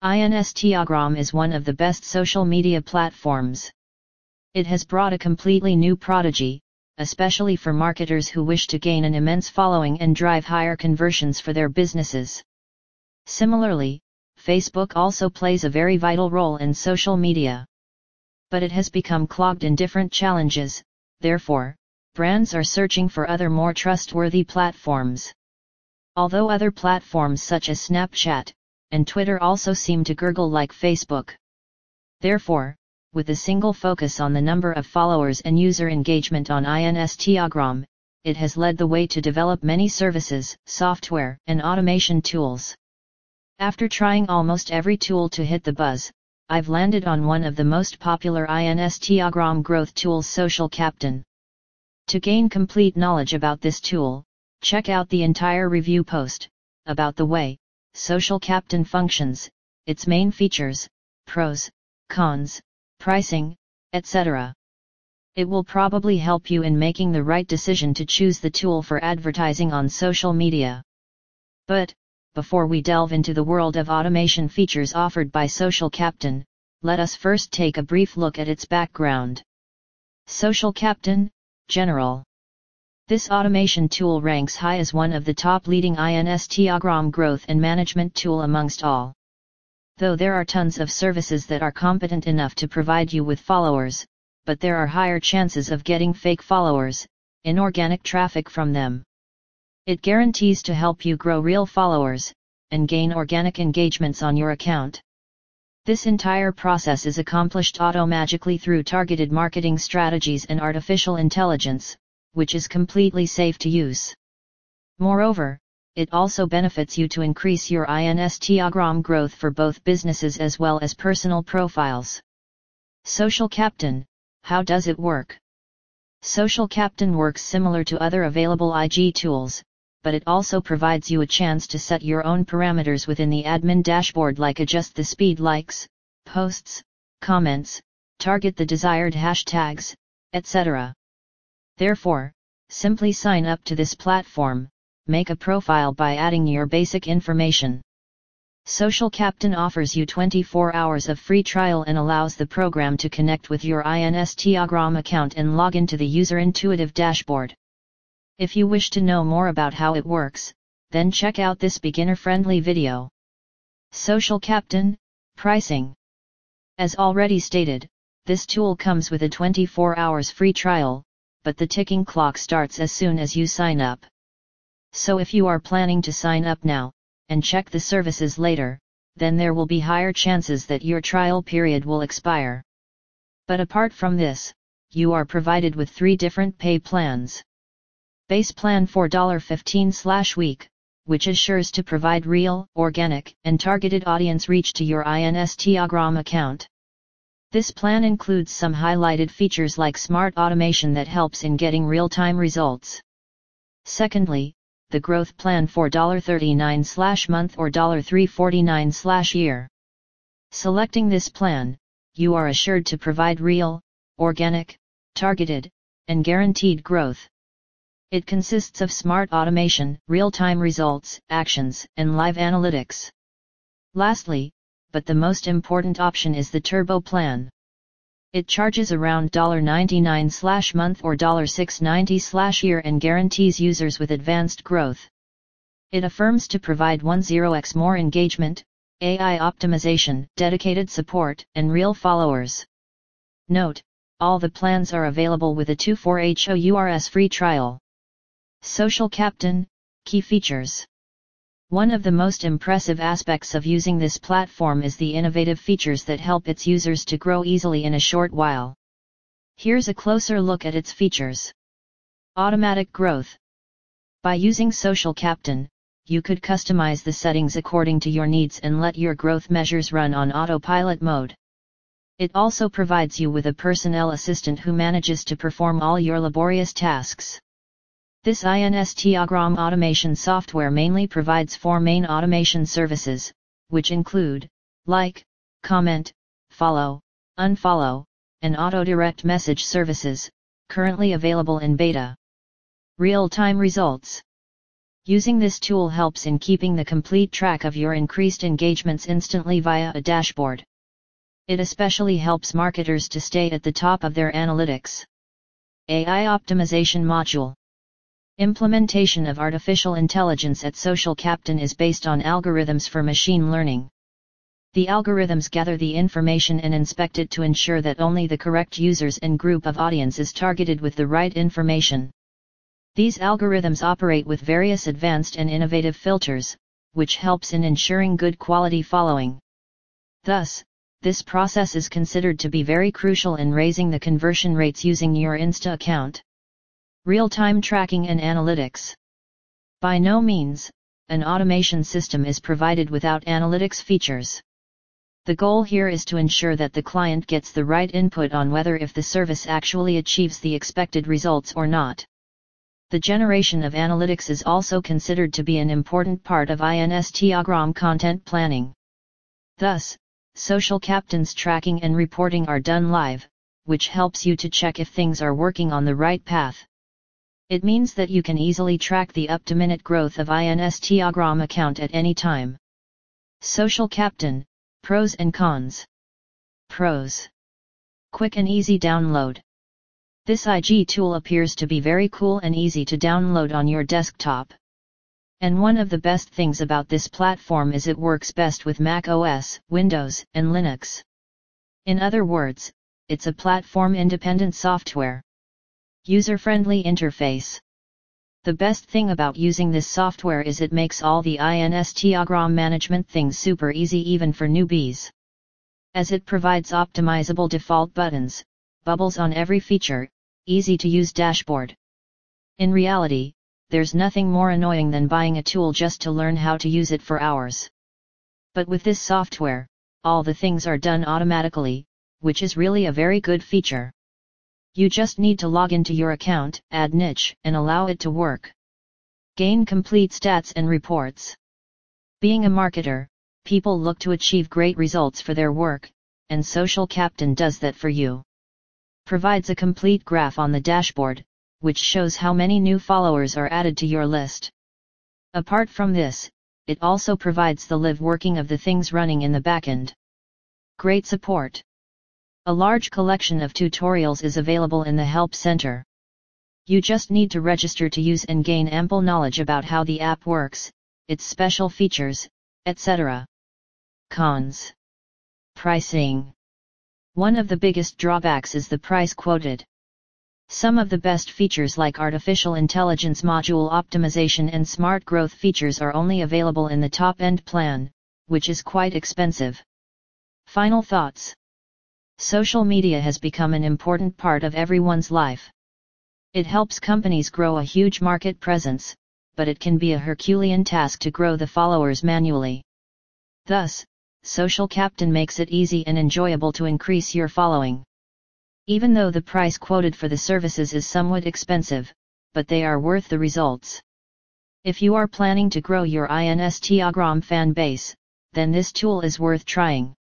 Instagram is one of the best social media platforms. It has brought a completely new prodigy, especially for marketers who wish to gain an immense following and drive higher conversions for their businesses. Similarly, Facebook also plays a very vital role in social media. But it has become clogged in different challenges, therefore, brands are searching for other more trustworthy platforms. Although other platforms such as Snapchat and Twitter also seem to gurgle like Facebook. Therefore, with a single focus on the number of followers and user engagement on Instagram, it has led the way to develop many services, software, and automation tools. After trying almost every tool to hit the buzz, I've landed on one of the most popular Instagram growth tools Social Captain. To gain complete knowledge about this tool, check out the entire review post, about the way, Social Captain functions, its main features, pros, cons, pricing, etc. It will probably help you in making the right decision to choose the tool for advertising on social media. But, before we delve into the world of automation features offered by Social Captain, let us first take a brief look at its background. Social Captain, General. This automation tool ranks high as one of the top leading Instagram growth and management tool amongst all. Though there are tons of services that are competent enough to provide you with followers, but there are higher chances of getting fake followers, inorganic traffic from them. It guarantees to help you grow real followers, and gain organic engagements on your account. This entire process is accomplished automagically through targeted marketing strategies and artificial intelligence, which is completely safe to use. Moreover, it also benefits you to increase your Instagram growth for both businesses as well as personal profiles. Social Captain, how does it work? Social Captain works similar to other available IG tools, but it also provides you a chance to set your own parameters within the admin dashboard like adjust the speed likes, posts, comments, target the desired hashtags, etc. Therefore, simply sign up to this platform, make a profile by adding your basic information. Social Captain offers you 24 hours of free trial and allows the program to connect with your Instagram account and log into the user intuitive dashboard. If you wish to know more about how it works, then check out this beginner-friendly video. Social Captain, Pricing As already stated, this tool comes with a 24 hours free trial, but the ticking clock starts as soon as you sign up. So if you are planning to sign up now, and check the services later, then there will be higher chances that your trial period will expire. But apart from this, you are provided with three different pay plans. Base plan $4.15 week, which assures to provide real, organic, and targeted audience reach to your Instagram account. This plan includes some highlighted features like smart automation that helps in getting real-time results. Secondly, the growth plan for $39 month or $349 year. Selecting this plan, you are assured to provide real, organic, targeted, and guaranteed growth. It consists of smart automation, real-time results, actions, and live analytics. Lastly, but the most important option is the Turbo plan. It charges around $99 month or $690 year and guarantees users with advanced growth. It affirms to provide 10x more engagement, AI optimization, dedicated support, and real followers. Note, all the plans are available with a 24HOURS free trial. Social Captain, Key Features One of the most impressive aspects of using this platform is the innovative features that help its users to grow easily in a short while. Here's a closer look at its features. Automatic Growth By using Social Captain, you could customize the settings according to your needs and let your growth measures run on autopilot mode. It also provides you with a personnel assistant who manages to perform all your laborious tasks. This Instagram automation software mainly provides four main automation services, which include, like, comment, follow, unfollow, and auto direct message services, currently available in beta. Real-time results. Using this tool helps in keeping the complete track of your increased engagements instantly via a dashboard. It especially helps marketers to stay at the top of their analytics. AI Optimization Module Implementation of artificial intelligence at Social Captain is based on algorithms for machine learning. The algorithms gather the information and inspect it to ensure that only the correct users and group of audience is targeted with the right information. These algorithms operate with various advanced and innovative filters, which helps in ensuring good quality following. Thus, this process is considered to be very crucial in raising the conversion rates using your Insta account. Real-time tracking and analytics. By no means, an automation system is provided without analytics features. The goal here is to ensure that the client gets the right input on whether if the service actually achieves the expected results or not. The generation of analytics is also considered to be an important part of Instagram content planning. Thus, Social Captain's tracking and reporting are done live, which helps you to check if things are working on the right path. It means that you can easily track the up-to-minute growth of Instagram account at any time. Social Captain, Pros and Cons Pros Quick and easy download this IG tool appears to be very cool and easy to download on your desktop. And one of the best things about this platform is it works best with Mac OS, Windows, and Linux. In other words, it's a platform-independent software. User-friendly interface. The best thing about using this software is it makes all the Instagram management things super easy even for newbies. As it provides optimizable default buttons, bubbles on every feature, easy to use dashboard. In reality, there's nothing more annoying than buying a tool just to learn how to use it for hours. But with this software, all the things are done automatically, which is really a very good feature. You just need to log into your account, add niche, and allow it to work. Gain complete stats and reports. Being a marketer, people look to achieve great results for their work, and Social Captain does that for you provides a complete graph on the dashboard, which shows how many new followers are added to your list. Apart from this, it also provides the live working of the things running in the backend. Great support. A large collection of tutorials is available in the Help Center. You just need to register to use and gain ample knowledge about how the app works, its special features, etc. Cons. Pricing. One of the biggest drawbacks is the price quoted. Some of the best features like artificial intelligence module optimization and smart growth features are only available in the top-end plan, which is quite expensive. Final thoughts. Social media has become an important part of everyone's life. It helps companies grow a huge market presence, but it can be a Herculean task to grow the followers manually. Thus, Social Captain makes it easy and enjoyable to increase your following. Even though the price quoted for the services is somewhat expensive, but they are worth the results. If you are planning to grow your Instagram fan base, then this tool is worth trying.